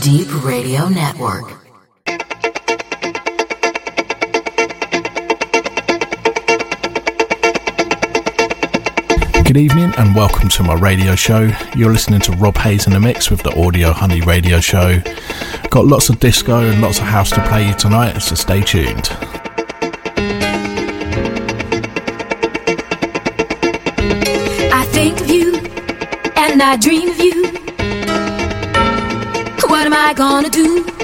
Deep Radio Network. Good evening and welcome to my radio show. You're listening to Rob Hayes in the mix with the Audio Honey radio show. Got lots of disco and lots of house to play you tonight, so stay tuned. I think of you and I dream of you. I gonna do?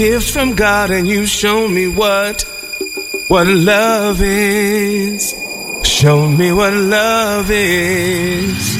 gift from God and you've shown me what what love is. Show me what love is.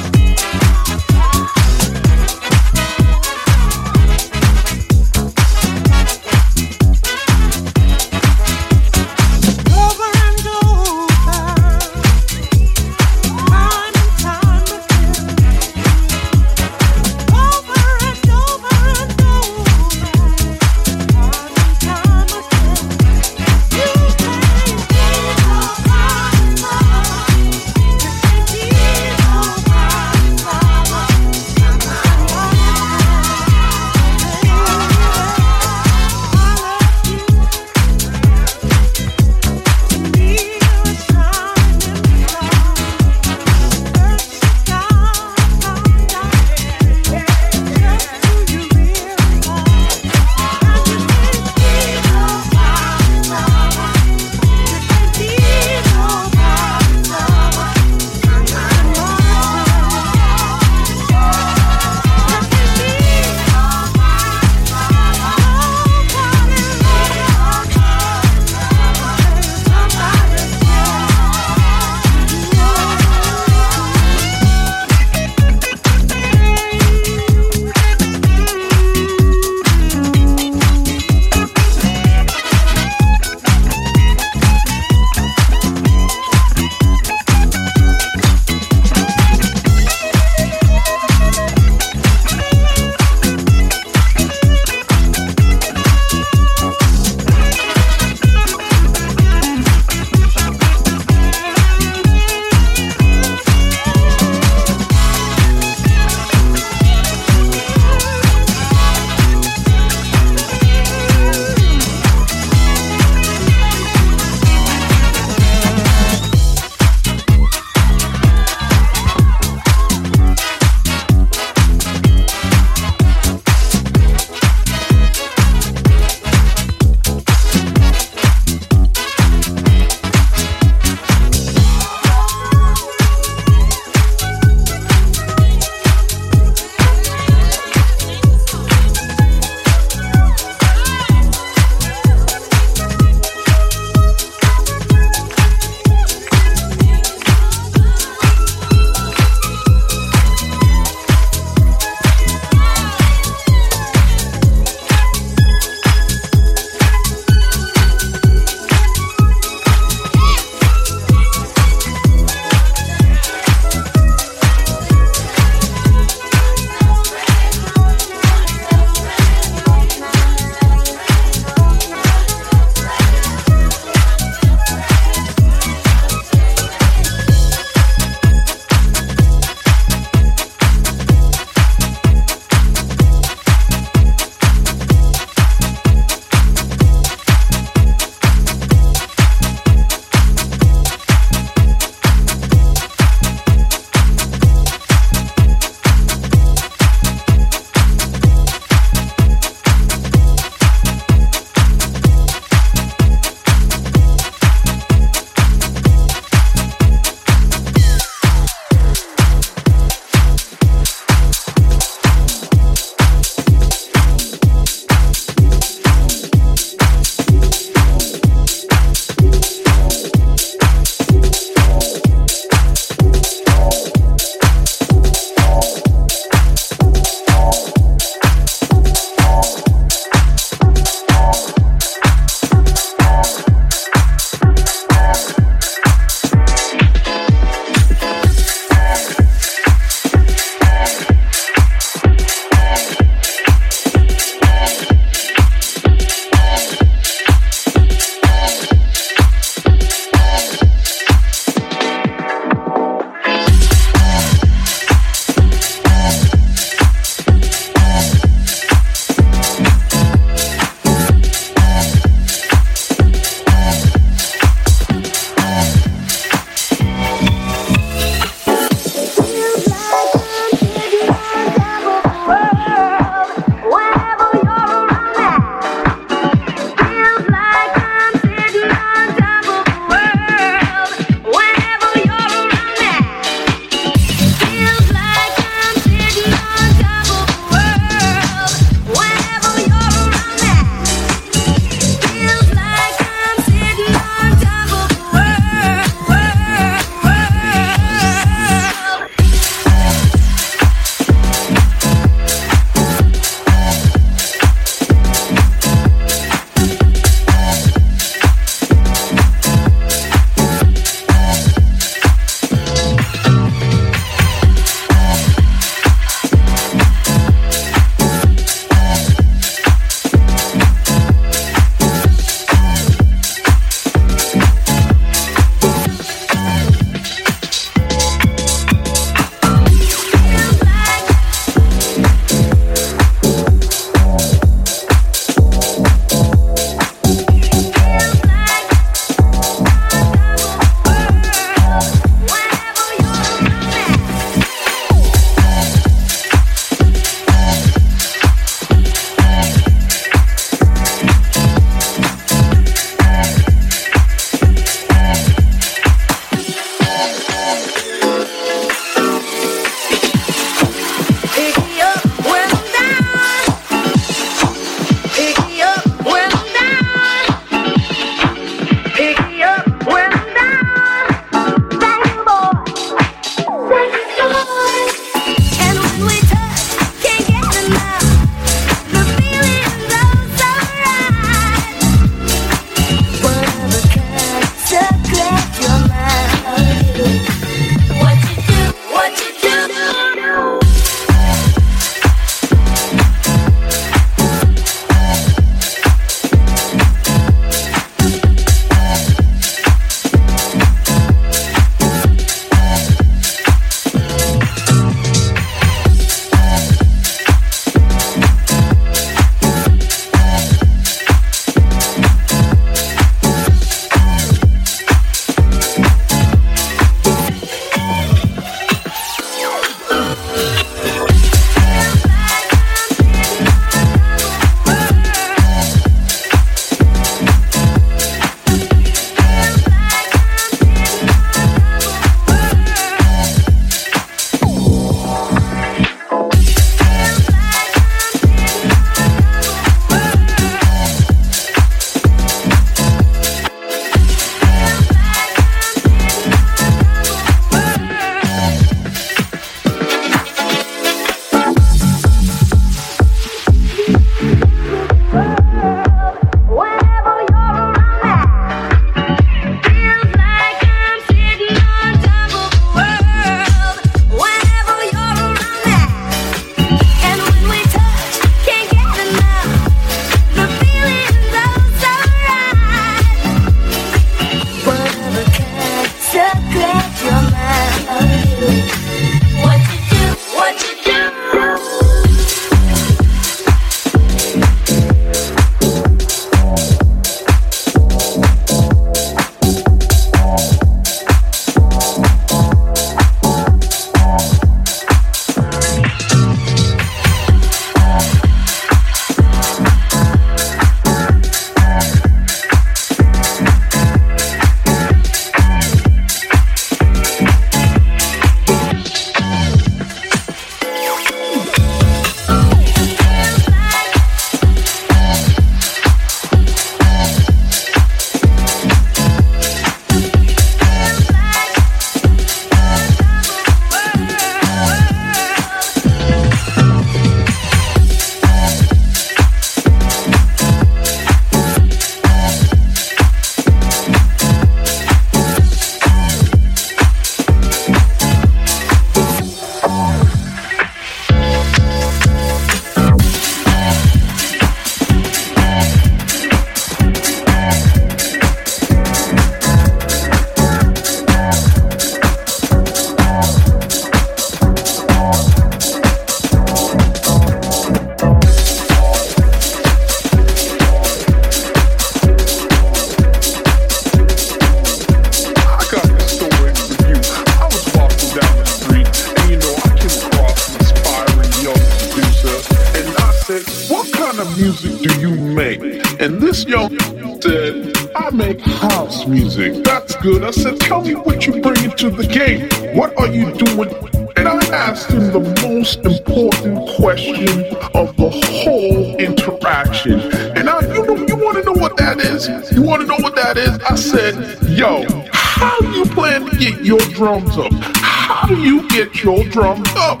Drums up? How do you get your drums up?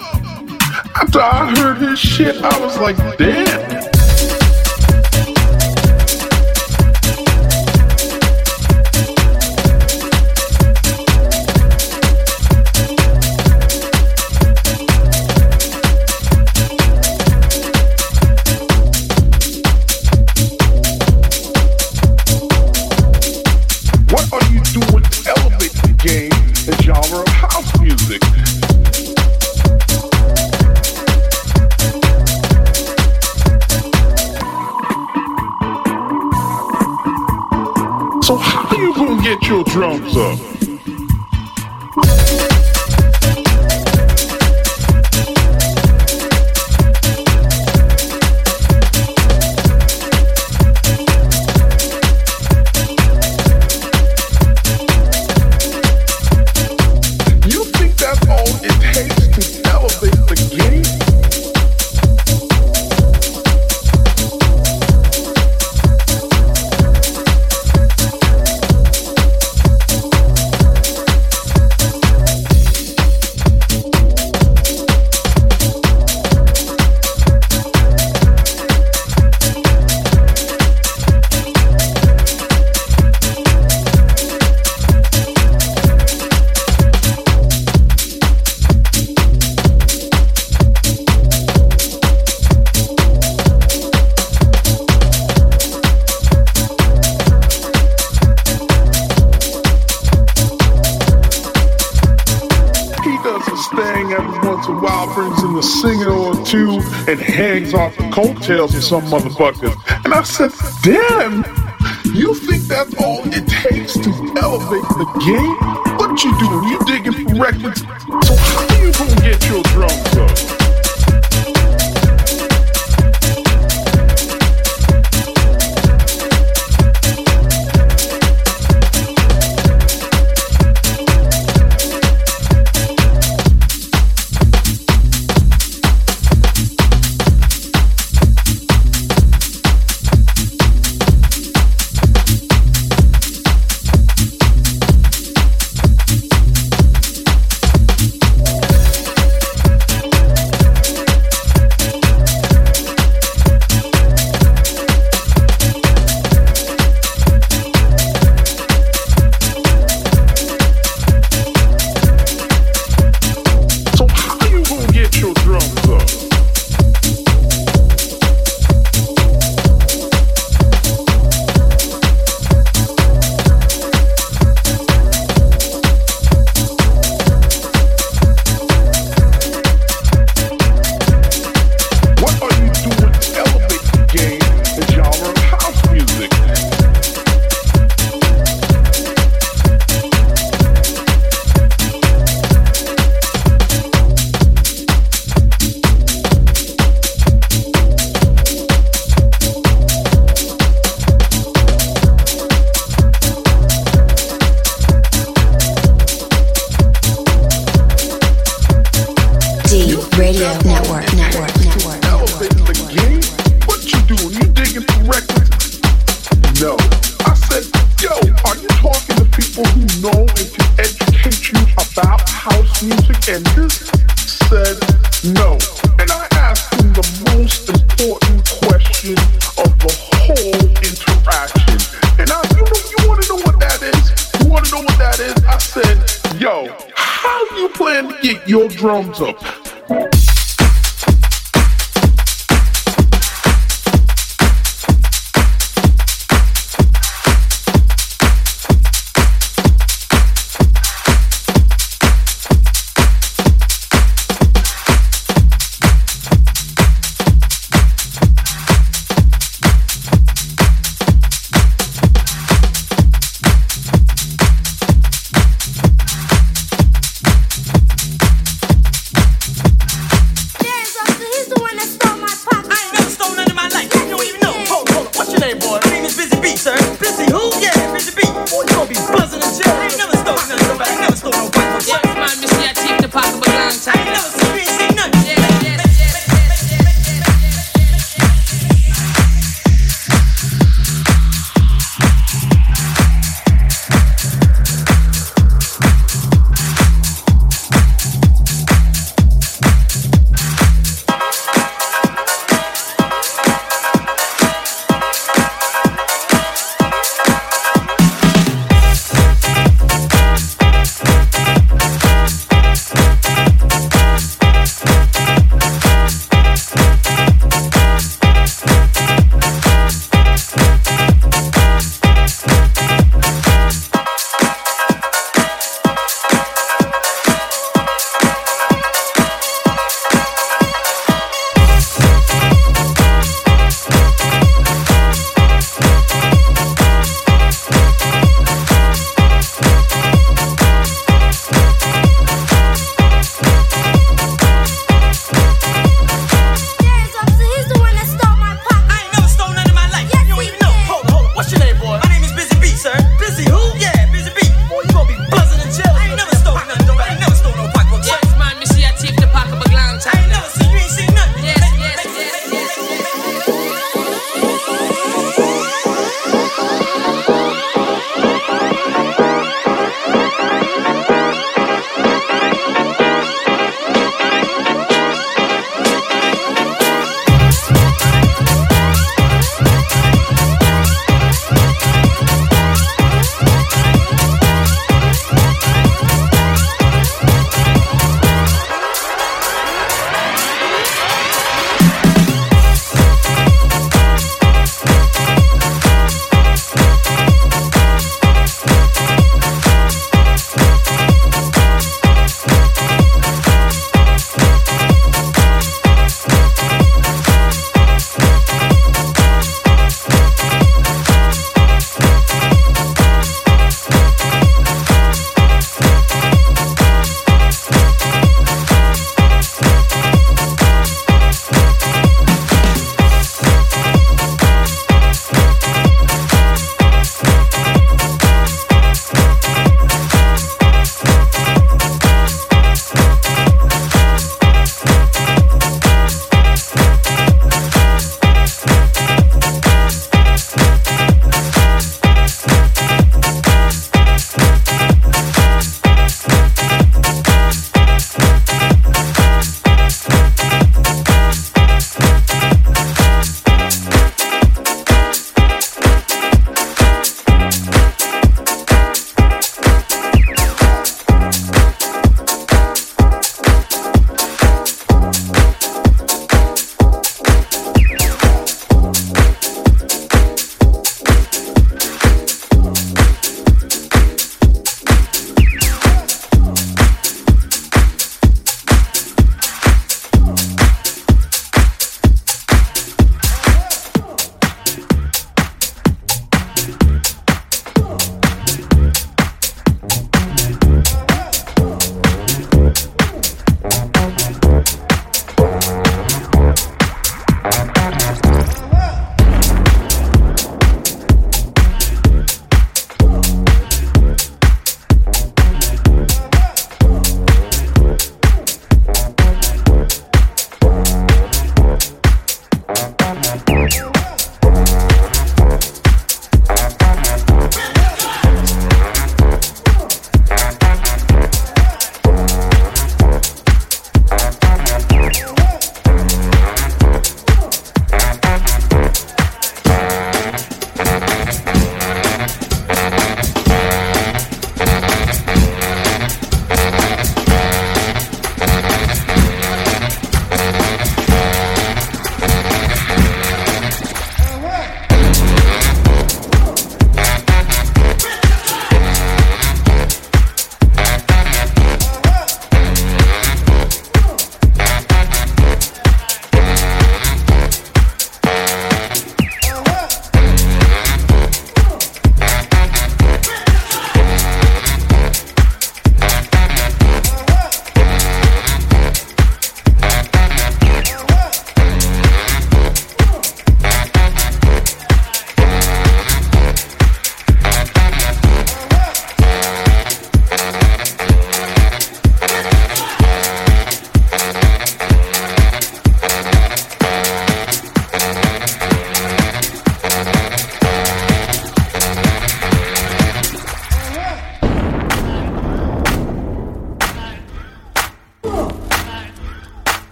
After I heard his shit, I was like, damn. Drums up. And hangs off the coattails of some motherfuckers. And I said, damn, you think that's all it takes to elevate the game? What you doing? You digging for records? So how you gonna get your drums up?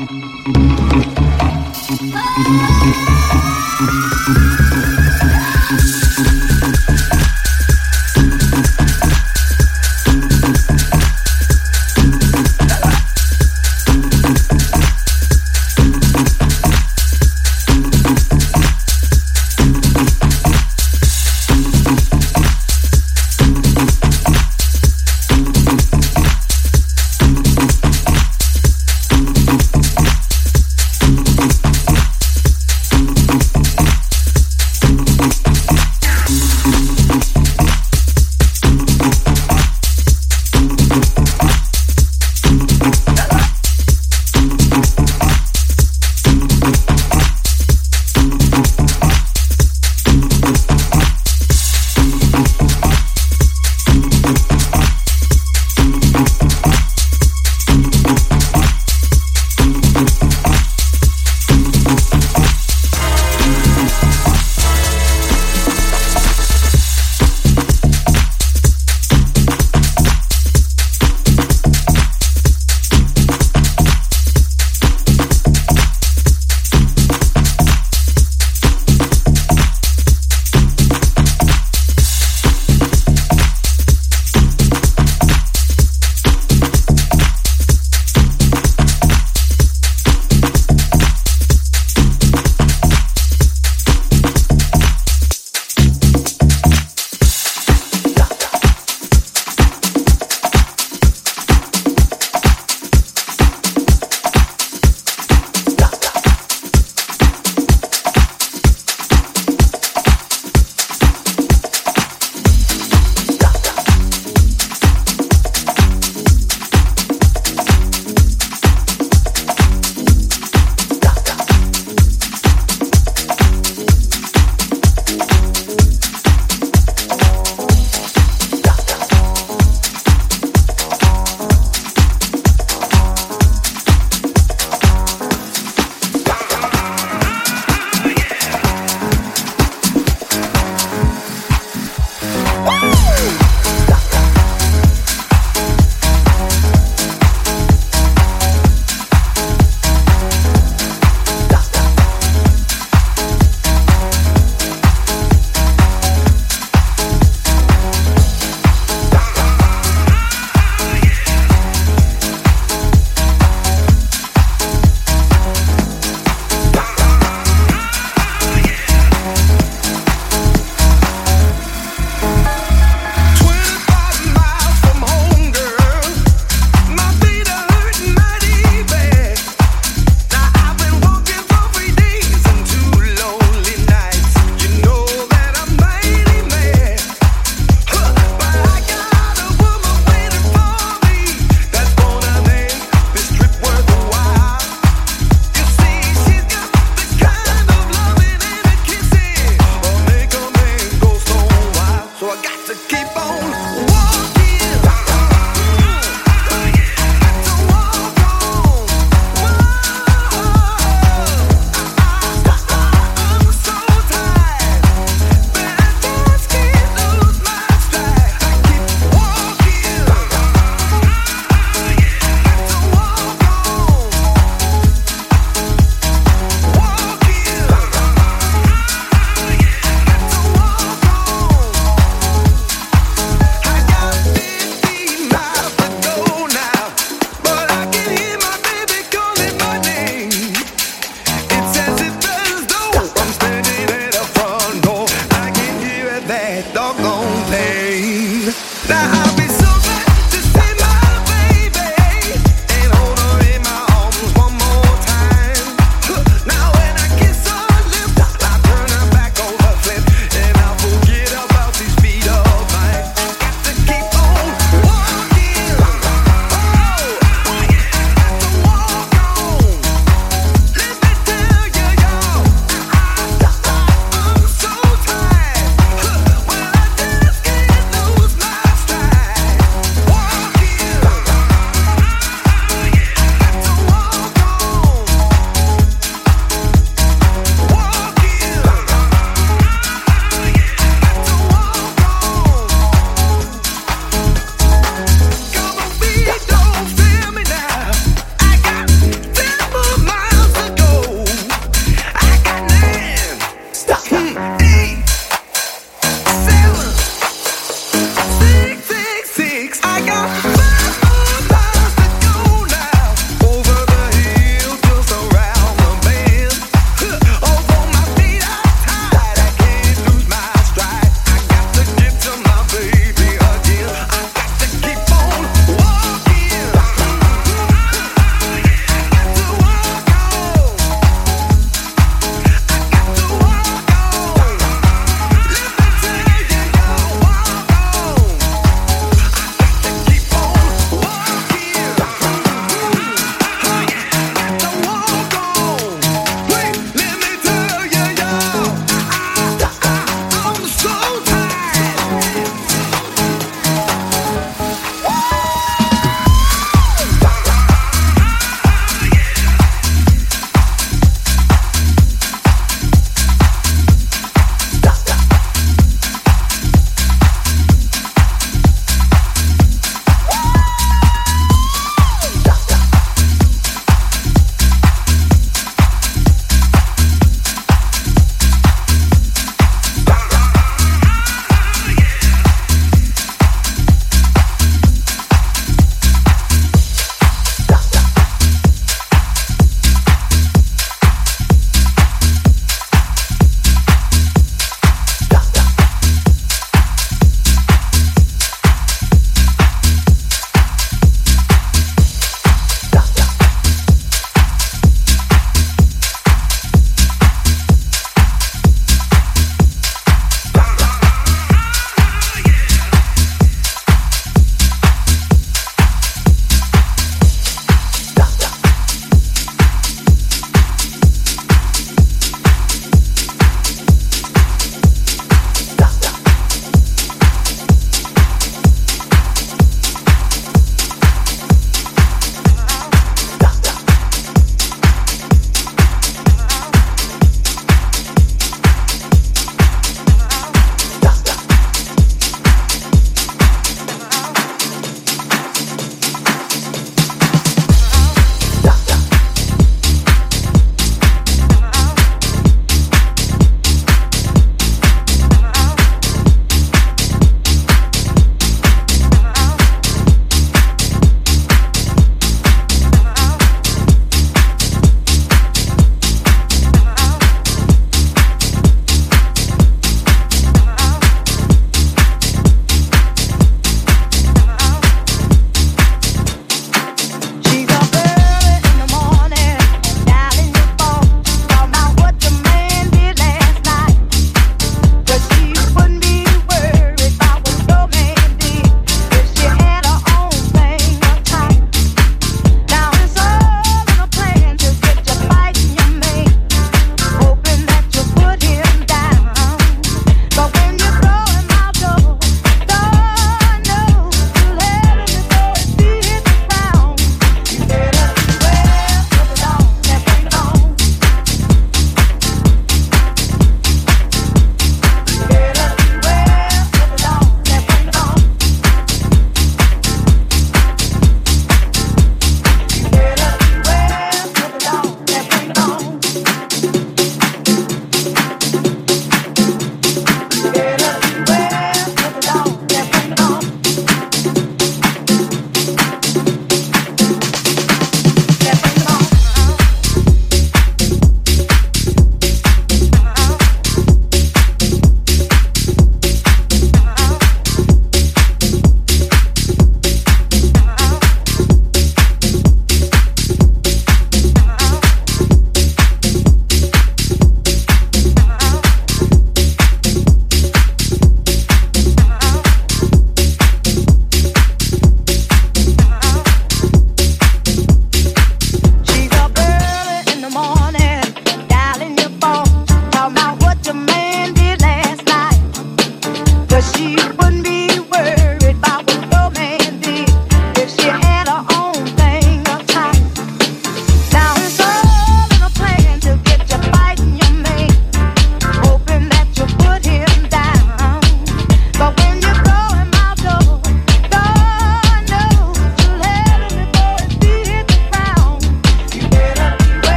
Ah!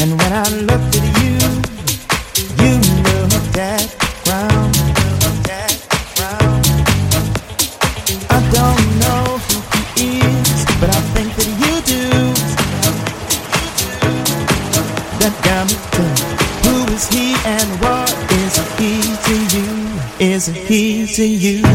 Is but I think that you do that. Who is he and what is a key to you? Isn't he to you?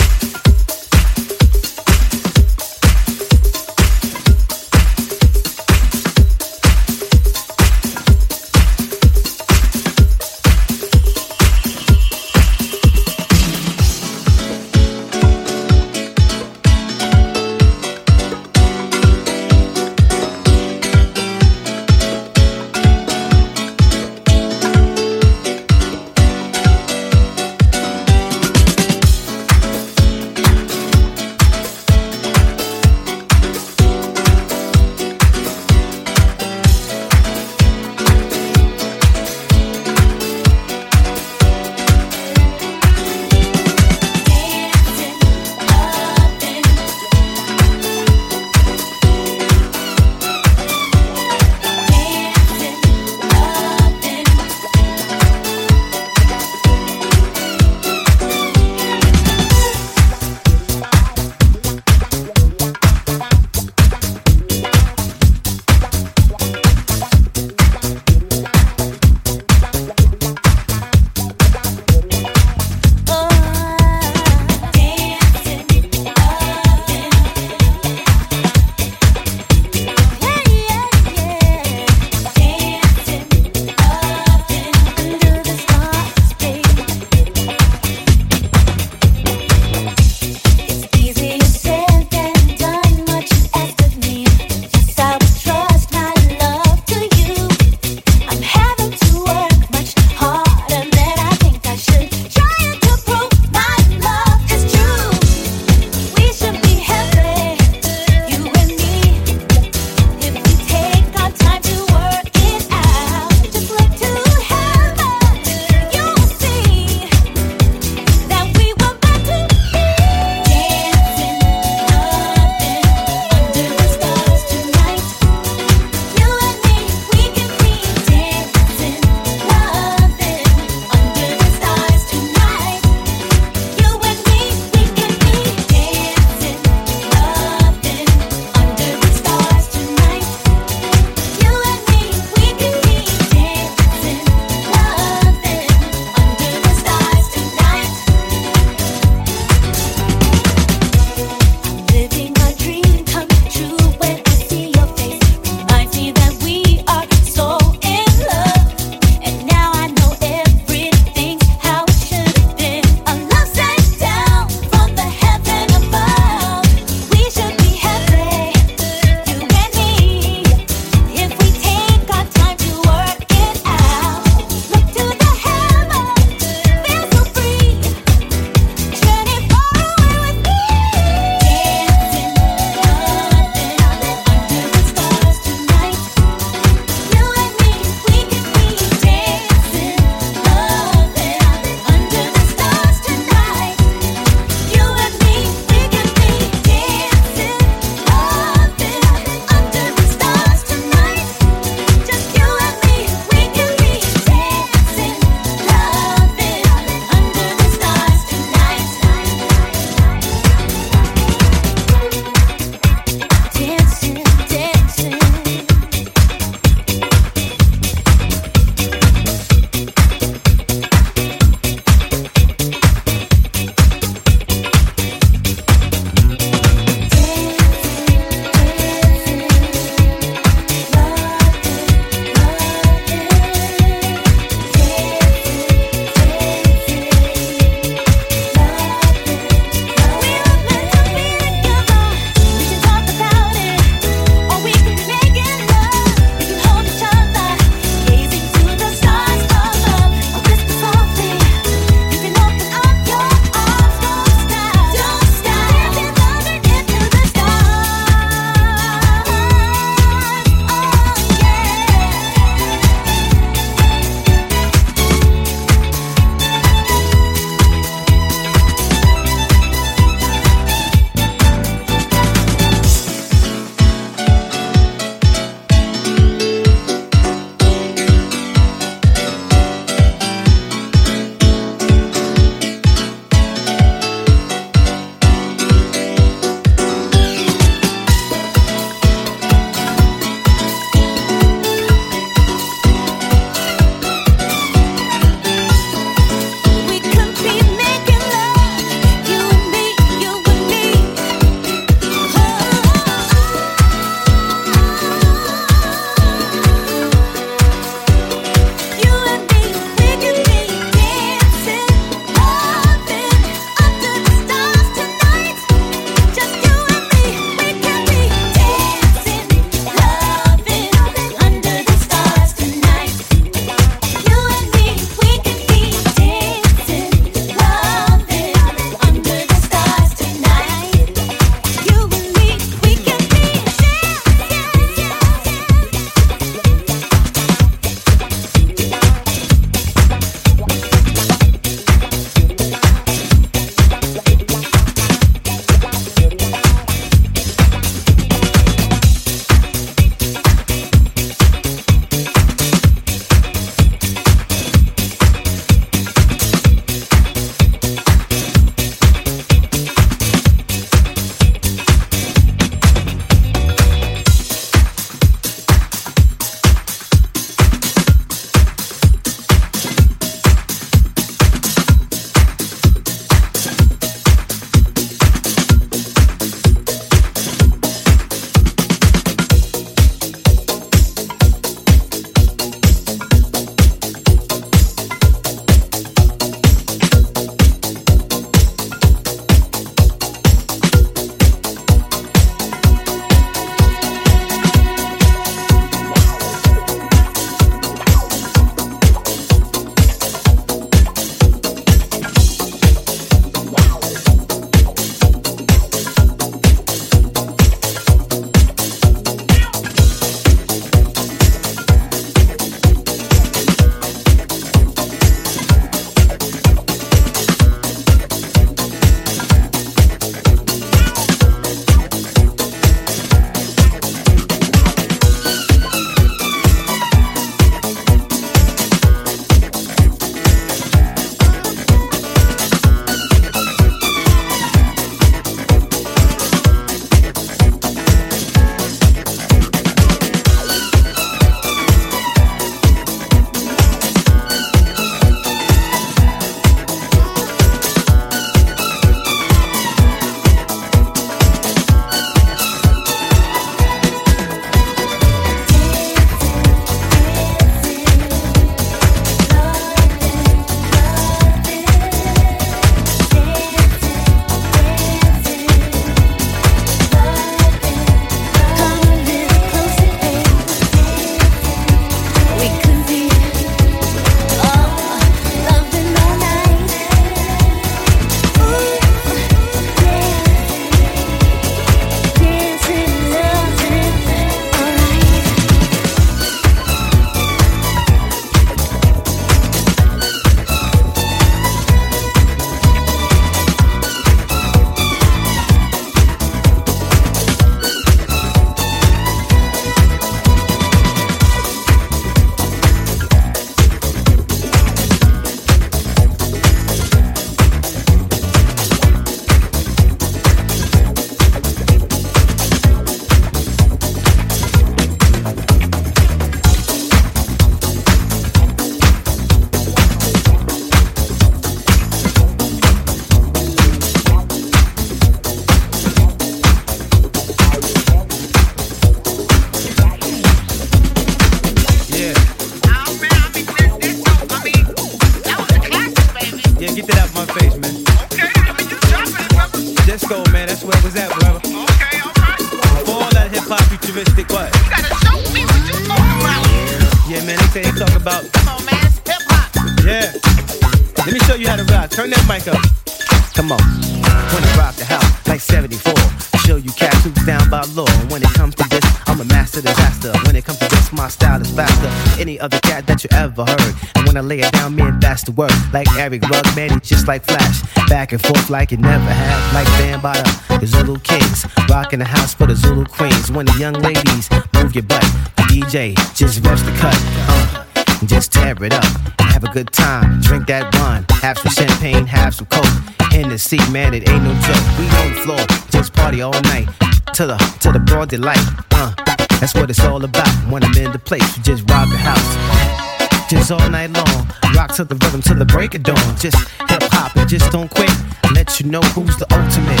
Word. Eric Rug, man, just like Flash. Back and forth like you never had. Like Van Bottom, the Zulu Kings. Rocking the house for the Zulu Queens. When the young ladies move your butt. The DJ just reps the cut. Uh, just tear it up. Have a good time, drink that wine, have some champagne, have some coke. In the seat, man, it ain't no joke. We on the floor, just party all night to the to the broad delight. Uh, that's what it's all about. When I'm in the place, we just rock the house. Just all night long, rock to the rhythm till the break of dawn. Just hip hop and just don't quit. Let you know who's the ultimate.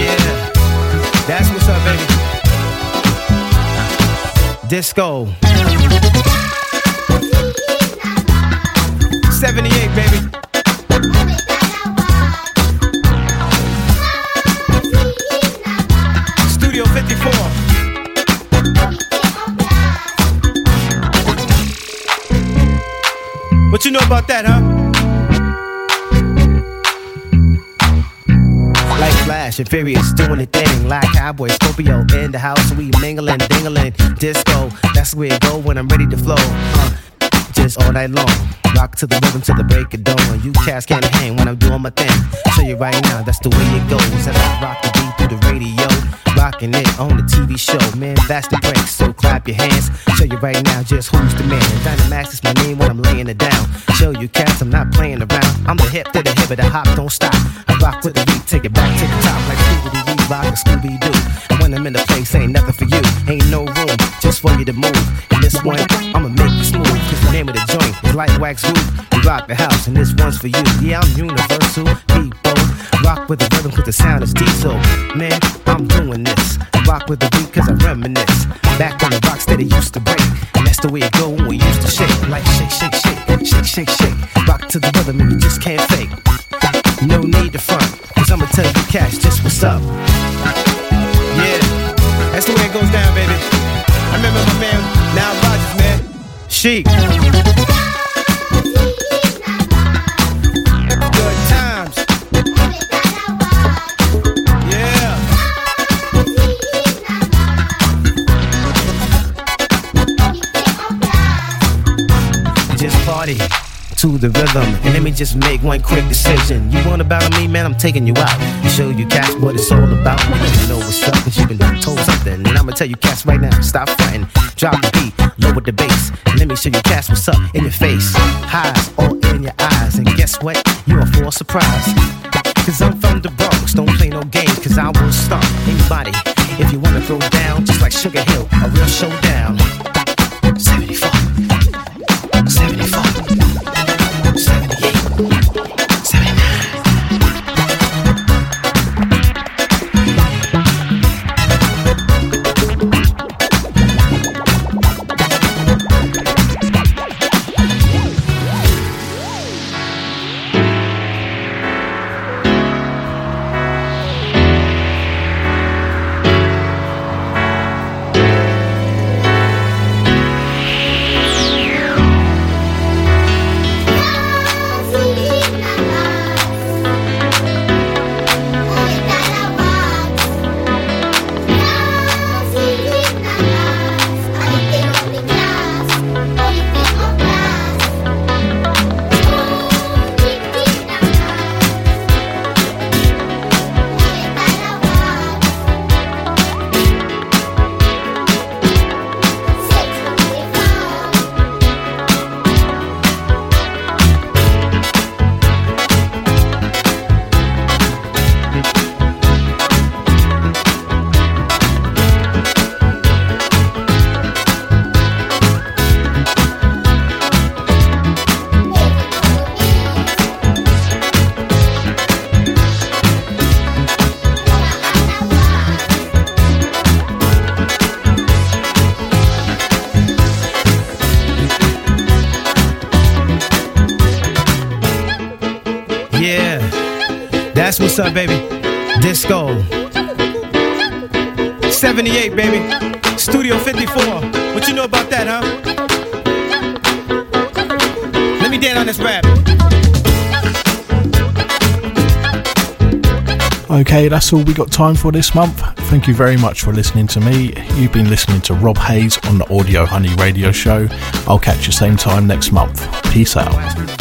Yeah, that's what's up, baby. Disco. 78, baby. What you know about that, huh? Like Flash and Furious doing the thing. Like Cowboy Scorpio in the house. We mingling, dingling, disco. That's where it go when I'm ready to flow. Uh, just all night long. Rock to the rhythm till the break of dawn. You cats can't hang when I'm doing my thing. Show you right now, that's the way it goes. And I rock the beat through the radio. Rocking it on the TV show. Man, that's the break, so clap your hands. Show you right now just who's the man. Dynamax is my name when I'm laying it down. Show you cats, I'm not playing around. I'm the hip to the hip of the hop, don't stop. I rock with the beat, take it back to the top like Scooby Doo, Scooby Doo. And when I'm in the place, ain't nothing for you. For you to move. And this one, I'ma make you smooth. Cause the name of the joint is like wax roof. We rock the house, and this one's for you. Yeah, I'm universal, people. Rock with the rhythm, cause the sound is diesel. Man, I'm doing this. Rock with the beat, cause I reminisce. Back on the rocks that it used to break. And that's the way it go when we used to shake. Like shake, shake, shake, shake, shake, shake. Rock to the rhythm, and you just can't fake. No need to front, cause I'ma tell you cash just what's up. Yeah, that's the way it goes down, baby. I remember my man, Nile Rodgers, man. Chic. To the rhythm. And let me just make one quick decision. You want to battle me, man? I'm taking you out. You Show you cats what it's all about. You know what's up, cause you been told something. And I'ma tell you cats right now, stop fronting. Drop the beat, lower the bass. And let me show you cats what's up in your face. Highs all in your eyes. And guess what? You're for a surprise. Cause I'm from the Bronx, don't play no games, cause I will stomp anybody. If you wanna throw down, just like Sugar Hill, a real showdown. 74, 74, what's up, baby. Disco. 78, baby. Studio 54. What you know about that, huh? Let me dance on this rap. Okay, that's all we got time for this month. Thank you very much for listening to me. You've been listening to Rob Hayes on the Audio Honey Radio Show. I'll catch you same time next month. Peace out.